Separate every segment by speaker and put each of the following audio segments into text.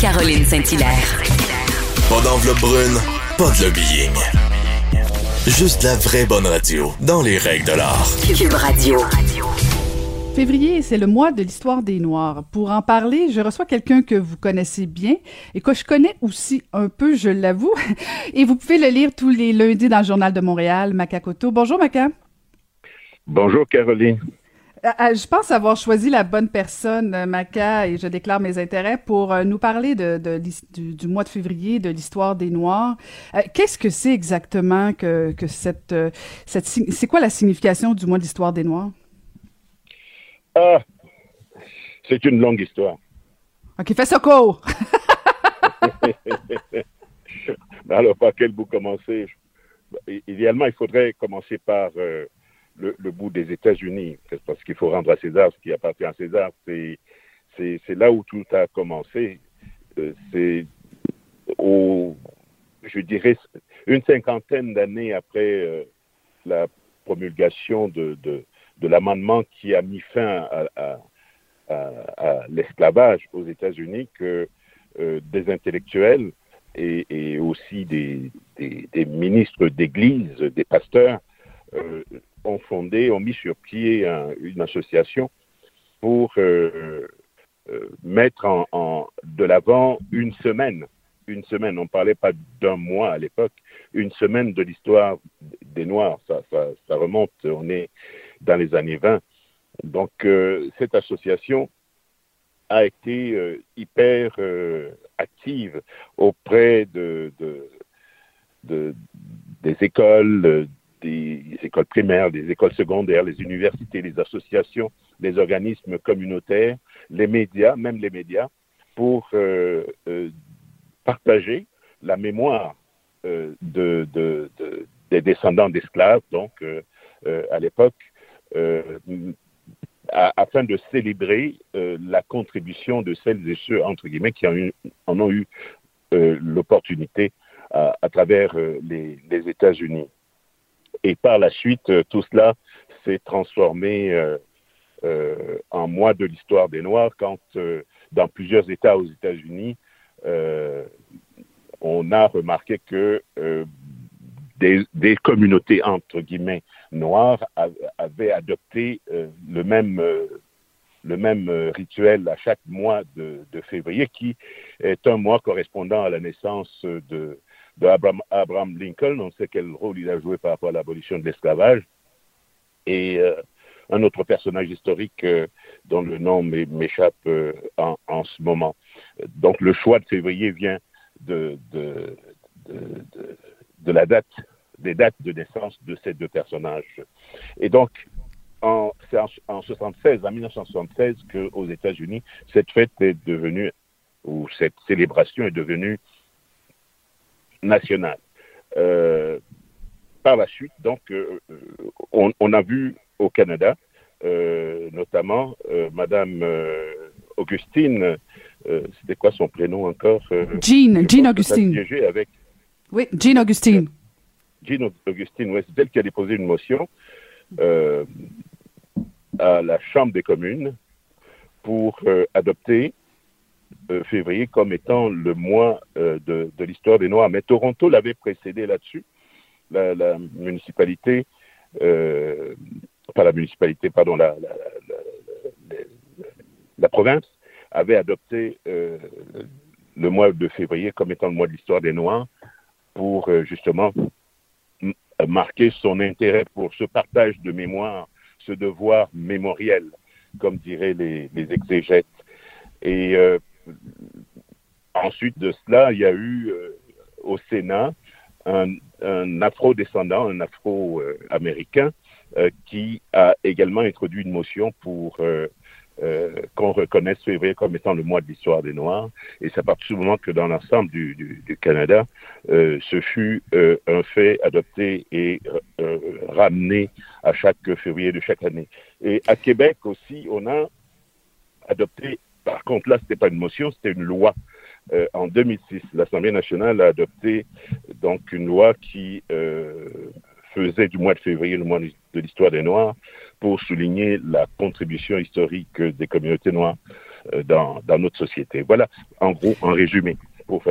Speaker 1: Caroline Saint-Hilaire.
Speaker 2: Pas d'enveloppe brune, pas de lobbying. Juste la vraie bonne radio, dans les règles de l'art.
Speaker 1: Cube Radio.
Speaker 3: Février, c'est le mois de l'histoire des Noirs. Pour en parler, je reçois quelqu'un que vous connaissez bien et que je connais aussi un peu, je l'avoue. Et vous pouvez le lire tous les lundis dans le Journal de Montréal, Macacoto. Bonjour, Maca.
Speaker 4: Bonjour, Caroline.
Speaker 3: Euh, euh, je pense avoir choisi la bonne personne, euh, Maca, et je déclare mes intérêts pour nous parler de, du, mois de février, de l'histoire des Noirs. Qu'est-ce que c'est exactement que, que cette, cette c'est quoi la signification du mois de l'histoire des Noirs?
Speaker 4: Ah, c'est une longue histoire.
Speaker 3: OK, fais ça court.
Speaker 4: Alors, par quel bout commencer? Idéalement, il faudrait commencer par le, bout des États-Unis, parce qu'il faut rendre à César ce qui appartient à César. C'est, c'est, là où tout a commencé. Euh, c'est au, je dirais, une cinquantaine d'années après euh, la promulgation de, de, de l'amendement qui a mis fin à, l'esclavage aux États-Unis que euh, des intellectuels et, aussi des, ministres d'église, des pasteurs, ont fondé, ont mis sur pied une association pour euh, euh, mettre en, de l'avant une semaine. Une semaine, on ne parlait pas d'un mois à l'époque, une semaine de l'histoire des Noirs. Ça, ça, remonte, on est dans les années 20. Donc, euh, cette association a été hyper active auprès de, de, des écoles, des écoles primaires, des écoles secondaires, les universités, les associations, les organismes communautaires, les médias, même les médias, pour euh, euh, partager la mémoire euh, de, des descendants d'esclaves, donc à l'époque, afin de célébrer la contribution de celles et ceux, entre guillemets, qui en, ont eu l'opportunité à, travers les États-Unis. Et par la suite, euh, tout cela s'est transformé euh, euh, en mois de l'histoire des Noirs quand, dans plusieurs États aux États-Unis, on a remarqué que des, communautés, entre guillemets, noires avaient adopté le même le même rituel à chaque mois de, février, qui est un mois correspondant à la naissance de, de Abraham, Lincoln. On sait quel rôle il a joué par rapport à l'abolition de l'esclavage. Et euh, un autre personnage historique euh, dont le nom m'échappe euh, en, ce moment. Donc le choix de février vient de, de, de, la date, des dates de naissance de ces deux personnages. Et donc, c'est en, en, 76, en 1976, qu'aux États-Unis, cette fête est devenue, ou cette célébration est devenue nationale. Euh, par la suite, donc, euh, on, on, a vu au Canada, euh, notamment Madame Augustine, c'était quoi son prénom encore
Speaker 3: Jean, Jean Augustine.
Speaker 4: Avec,
Speaker 3: oui, Jean Augustine.
Speaker 4: Jean Augustine, oui, c'est elle qui a déposé une motion à la Chambre des communes pour adopter euh, février comme étant le mois euh, de, l'histoire des Noirs. Mais Toronto l'avait précédé là-dessus. La, municipalité, euh, la municipalité, pardon, la, province avait adopté le mois de février comme étant le mois de l'histoire des Noirs pour justement marquer son intérêt pour ce partage de mémoire, ce devoir mémoriel, comme diraient les, les exégètes. Et ensuite de cela, il y a eu euh, au Sénat un, afro-descendant, un afro-américain, euh, qui a également introduit une motion pour euh, qu'on reconnaisse février comme étant le mois de l'histoire des Noirs. Et c'est à partir du moment que dans l'ensemble du, Canada, ce fut un fait adopté et ramené à chaque février de chaque année. Et à Québec aussi, on a adopté par contre, là, ce n'était pas une motion, c'était une loi. Euh, en 2006, l'Assemblée nationale a adopté donc une loi qui euh, faisait du mois de février le mois de l'histoire des Noirs pour souligner la contribution historique des communautés noires dans, dans notre société. Voilà, en gros, en résumé.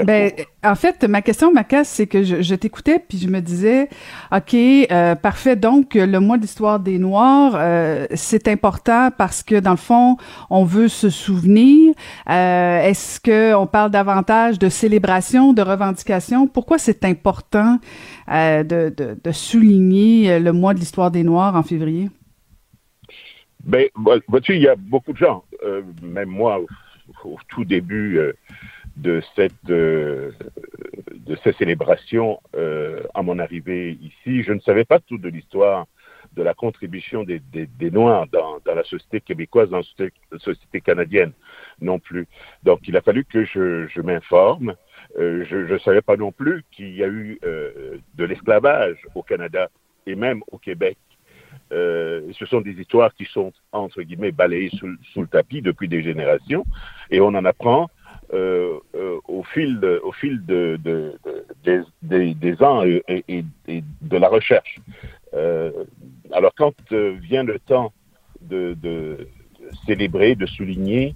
Speaker 3: Ben, en fait, ma question, Maca, c'est que je, t'écoutais puis je me disais, ok, euh, parfait. Donc, le mois d'histoire des Noirs, euh, c'est important parce que dans le fond, on veut se souvenir. Euh, est-ce que on parle davantage de célébration, de revendication? Pourquoi c'est important de, de, de, souligner le mois de l'histoire des Noirs en février?
Speaker 4: Ben, vois-tu, il y a beaucoup de gens, même moi, au, au tout début de cette euh, de ces célébrations euh, à mon arrivée ici. Je ne savais pas tout de l'histoire de la contribution des, des, Noirs dans, dans, la société québécoise, dans la société, canadienne non plus. Donc il a fallu que je, je m'informe. Euh, je ne savais pas non plus qu'il y a eu de l'esclavage au Canada et même au Québec. ce sont des histoires qui sont, entre guillemets, balayées sous, sous, le tapis depuis des générations et on en apprend euh, euh, au fil, de, au fil de, de, de des, ans et, de la recherche. Euh, alors quand euh, vient le temps de, célébrer, de souligner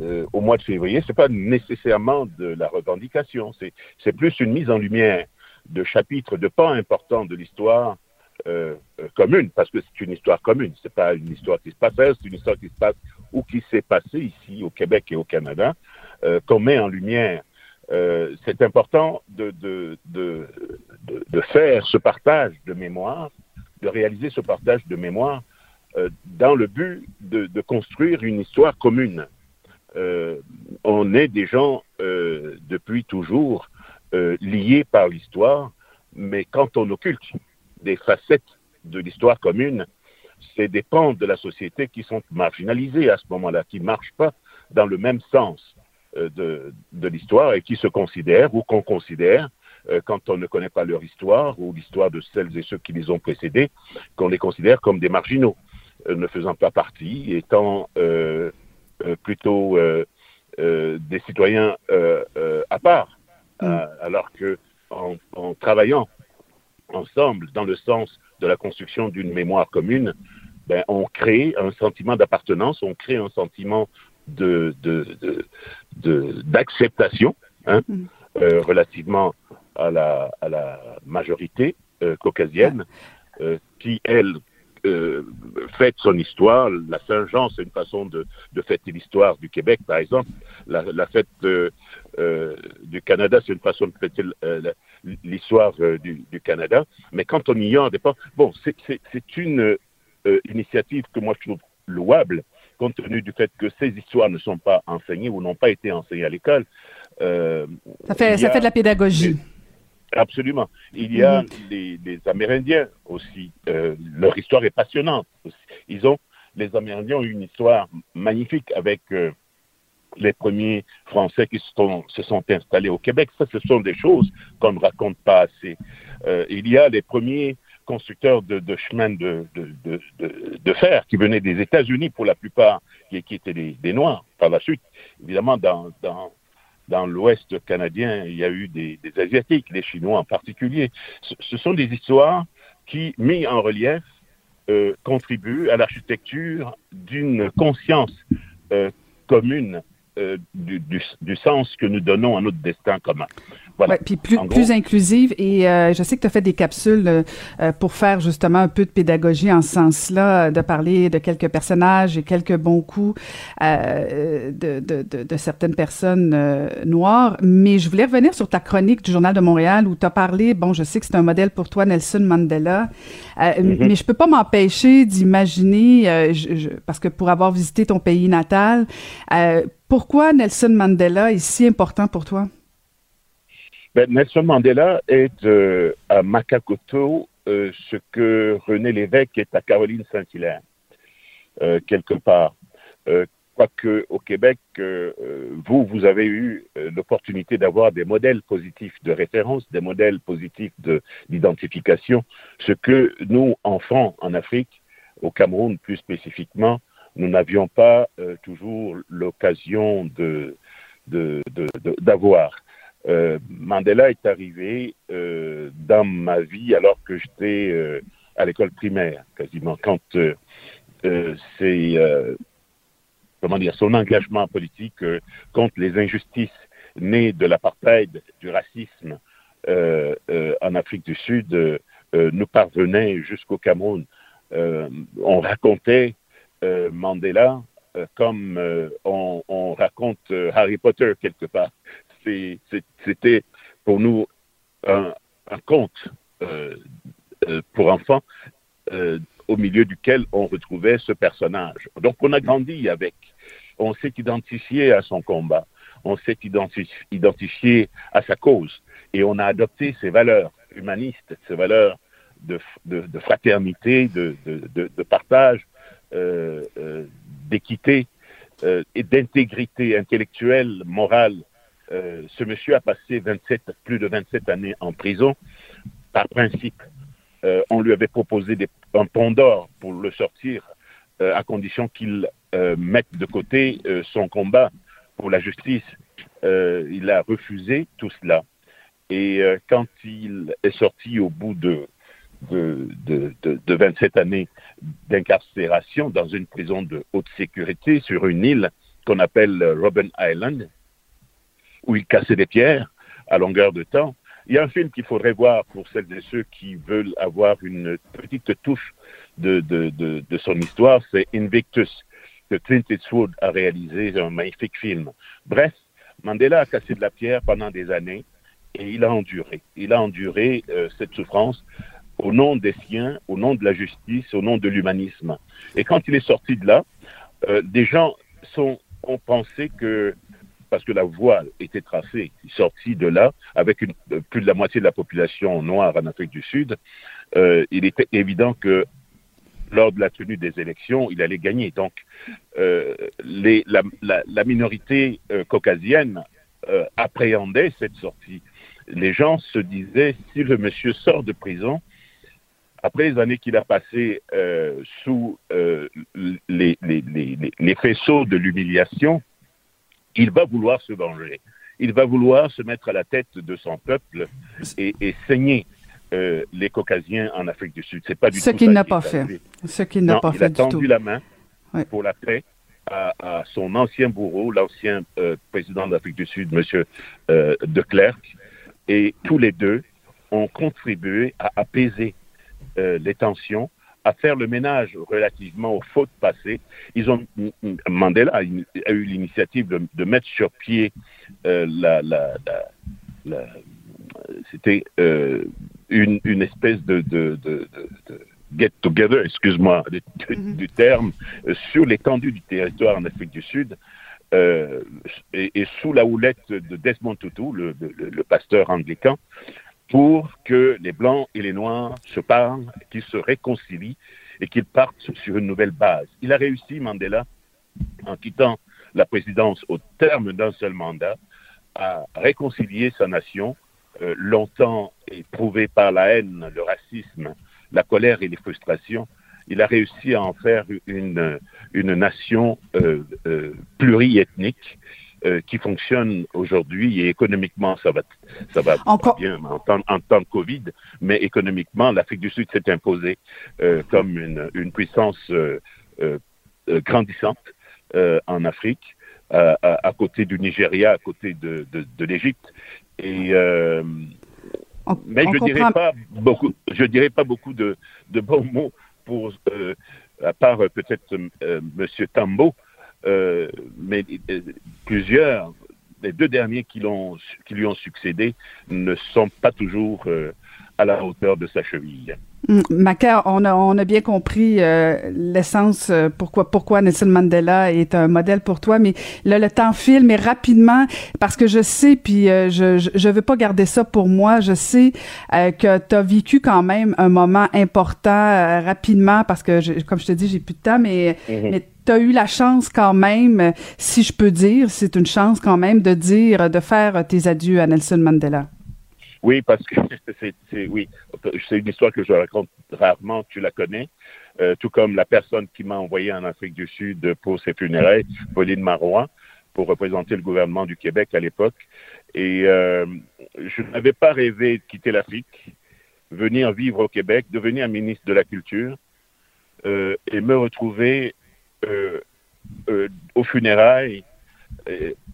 Speaker 4: euh, au mois de février, c'est pas nécessairement de la revendication, c'est plus une mise en lumière de chapitres, de pas importants de l'histoire euh, commune, parce que c'est une histoire commune. C'est pas une histoire qui se passe c'est une histoire qui se passe ou qui s'est passée ici au Québec et au Canada euh, qu'on met en lumière. Euh, c'est important de, faire ce partage de mémoire, de réaliser ce partage de mémoire euh, dans le but de, construire une histoire commune. On est des gens depuis toujours liés par l'histoire, mais quand on occulte des facettes de l'histoire commune, c'est des pans de la société qui sont marginalisés à ce moment-là, qui ne marchent pas dans le même sens. Euh, de, de l'histoire et qui se considèrent ou qu'on considère euh, quand on ne connaît pas leur histoire ou l'histoire de celles et ceux qui les ont précédés, qu'on les considère comme des marginaux, euh, ne faisant pas partie, étant euh, euh plutôt euh, des citoyens à part, mm. alors que en, en, travaillant ensemble dans le sens de la construction d'une mémoire commune, ben, on crée un sentiment d'appartenance, on crée un sentiment de, d'acceptation hein, mm. euh, relativement à la, à la majorité euh, caucasienne euh, qui, elle, fête son histoire. La Saint-Jean, c'est une façon de, de fêter l'histoire du Québec, par exemple. La, la fête du Canada, c'est une façon de fêter l'histoire du, du, Canada. Mais quand on ignore des bon, c'est une initiative que moi je trouve louable, compte tenu du fait que ces histoires ne sont pas enseignées ou n'ont pas été enseignées à l'école.
Speaker 3: Euh, ça fait, ça fait de la pédagogie.
Speaker 4: Absolument. Il y a les, les, Amérindiens aussi. Euh, leur histoire est passionnante. Ils ont, les Amérindiens ont une histoire magnifique avec euh, les premiers Français qui se sont, se sont, installés au Québec. Ça, ce sont des choses qu'on ne raconte pas assez. Il y a les premiers constructeurs de, de chemin de, fer qui venaient des États-Unis pour la plupart, qui, qui étaient des, Noirs. Par la suite, évidemment, dans, l'Ouest canadien, il y a eu des, Asiatiques, les Chinois en particulier. Ce, sont des histoires qui, mis en relief, euh, contribuent à l'architecture d'une conscience euh, commune euh, du, sens que nous donnons à notre destin commun.
Speaker 3: Voilà. Ouais, puis plus, plus inclusive. Et euh, je sais que tu as fait des capsules euh, pour faire justement un peu de pédagogie en ce sens-là, de parler de quelques personnages et quelques bons coups euh, de, de, de, de, certaines personnes euh, noires. Mais je voulais revenir sur ta chronique du Journal de Montréal où tu as parlé, bon, je sais que c'est un modèle pour toi, Nelson Mandela, mm-hmm. mais je peux pas m'empêcher d'imaginer, parce que pour avoir visité ton pays natal, pourquoi Nelson Mandela est si important pour toi?
Speaker 4: Ben, Nelson Mandela est euh, à Makakoto euh, ce que René Lévesque est à Caroline Saint-Hilaire, euh, quelque part. Euh, quoique au Québec, vous, vous avez eu l'opportunité d'avoir des modèles positifs de référence, des modèles positifs d'identification, ce que nous, enfants en Afrique, au Cameroun plus spécifiquement, nous n'avions pas toujours l'occasion d'avoir. Euh, Mandela est arrivé euh, dans ma vie alors que j'étais euh, à l'école primaire, quasiment, quand dire, son engagement politique contre les injustices nées de l'apartheid, du racisme en Afrique du Sud, nous parvenait jusqu'au Cameroun. on racontait Mandela comme on, raconte Harry Potter quelque part. C'était pour nous un, conte pour enfants au milieu duquel on retrouvait ce personnage. Donc on a grandi avec, on s'est identifié à son combat, on s'est identifié à sa cause et on a adopté ses valeurs humanistes, ses valeurs de, fraternité, de, partage, euh, euh, d'équité euh, et d'intégrité intellectuelle, morale. Ce monsieur a passé 27, plus de 27 années en prison par principe. on lui avait proposé un pont d'or pour le sortir, euh, à condition qu'il euh, mette de côté euh, son combat pour la justice. il a refusé tout cela. Et quand il est sorti au bout de, de, de, de 27 années d'incarcération dans une prison de haute sécurité sur une île qu'on appelle Robben Island, où il cassait des pierres à longueur de temps, il y a un film qu'il faudrait voir pour celles et ceux qui veulent avoir une petite touche de, de, de, son histoire, c'est Invictus, que Clint Eastwood a réalisé, un magnifique film. Bref, Mandela a cassé de la pierre pendant des années et il a enduré. Il a enduré euh, cette souffrance au nom des siens, au nom de la justice, au nom de l'humanisme. Et quand il est sorti de là, euh, des gens ont pensé que parce que la voie était tracée, sorti de là, avec une, plus de la moitié de la population noire en Afrique du Sud, euh, il était évident que lors de la tenue des élections, il allait gagner. Donc, euh, la, minorité euh, caucasienne euh, appréhendait cette sortie. Les gens se disaient, si le monsieur sort de prison, après les années qu'il a passées euh, sous euh, les, faisceaux de l'humiliation, il va vouloir se venger. Il va vouloir se mettre à la tête de son peuple et, et saigner euh, les Caucasiens en Afrique du Sud.
Speaker 3: C'est pas du ce qu'il n'a pas fait. Ce qu'il n'a pas
Speaker 4: il
Speaker 3: fait
Speaker 4: a tendu la main pour la paix à, à son ancien bourreau, l'ancien euh, président d'Afrique du Sud, M. Euh, de Klerk, et tous les deux ont contribué à apaiser les tensions à faire le ménage relativement aux fautes passées. Ils ont, Mandela a, eu l'initiative de, mettre sur pied euh, la, la, la, c'était euh, une, une, espèce de, de, de, de get together, excuse-moi mm-hmm. du terme, euh, sur l'étendue du territoire en Afrique du Sud. Euh, et, et, sous la houlette de Desmond Tutu, le, le, le pasteur anglican, pour que les Blancs et les Noirs se parlent, qu'ils se réconcilient et qu'ils partent sur une nouvelle base. Il a réussi, Mandela, en quittant la présidence au terme d'un seul mandat, à réconcilier sa nation, euh, longtemps éprouvée par la haine, le racisme, la colère et les frustrations. Il a réussi à en faire une, une nation euh, euh, pluriethnique euh, qui fonctionne aujourd'hui et économiquement ça va ça va Encore... bien en temps, en temps de Covid, mais économiquement l'Afrique du Sud s'est imposée euh, comme une, une puissance euh, grandissante en Afrique, à, à, côté du Nigeria, à côté de, de, de l'Égypte. Et on, mais on je comprend... dirais pas beaucoup, je dirais pas beaucoup de, de bons mots pour à part peut-être Monsieur Tambo, euh, mais euh, plusieurs, les deux derniers qui, qui, lui ont succédé ne sont pas toujours euh, à la hauteur de sa cheville.
Speaker 3: Mm, Maca, on a, on a bien compris euh, l'essence, euh, pourquoi, pourquoi Nelson Mandela est un modèle pour toi, mais là, le temps file, mais rapidement, parce que je sais, puis euh, je, je, je veux pas garder ça pour moi, je sais euh, que tu as vécu quand même un moment important euh, rapidement, parce que, je, comme je te dis, j'ai plus de temps, mais, mm-hmm. mais tu as eu la chance quand même, si je peux dire, c'est une chance quand même de dire, de faire tes adieux à Nelson Mandela.
Speaker 4: Oui, parce que c'est oui, c'est une histoire que je raconte rarement. Tu la connais, euh, tout comme la personne qui m'a envoyé en Afrique du Sud pour ses funérailles, Pauline Marois, pour représenter le gouvernement du Québec à l'époque. Et euh, je n'avais pas rêvé de quitter l'Afrique, venir vivre au Québec, devenir ministre de la Culture euh, et me retrouver euh, euh, aux funérailles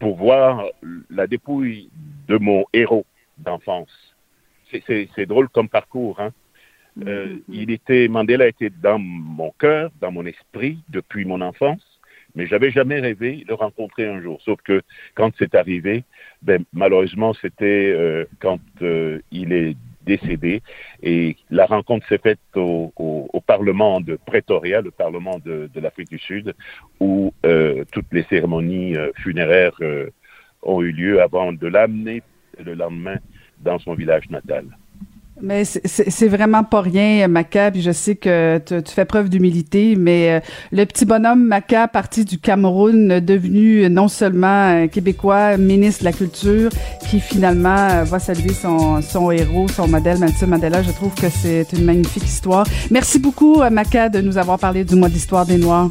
Speaker 4: pour voir la dépouille de mon héros d'enfance. C'est drôle comme parcours. Hein? Mm-hmm. il était, Mandela était dans mon cœur, dans mon esprit depuis mon enfance mais j'avais jamais rêvé de le rencontrer un jour. Sauf que quand c'est arrivé, ben, malheureusement, c'était euh, quand euh, il est décédé et la rencontre s'est faite au, au, au, Parlement de Pretoria, le Parlement de, de l'Afrique du Sud, où euh, toutes les cérémonies euh, funéraires euh, ont eu lieu avant de l'amener le lendemain dans son village natal.
Speaker 3: Mais c'est vraiment pas rien, Maca, puis je sais que tu, fais preuve d'humilité, mais euh, le petit bonhomme Maca, parti du Cameroun, devenu non seulement québécois, ministre de la Culture, qui finalement euh, va saluer son, son héros, son modèle, Nelson Mandela, je trouve que c'est une magnifique histoire. Merci beaucoup, Maca, de nous avoir parlé du mois d'histoire des Noirs.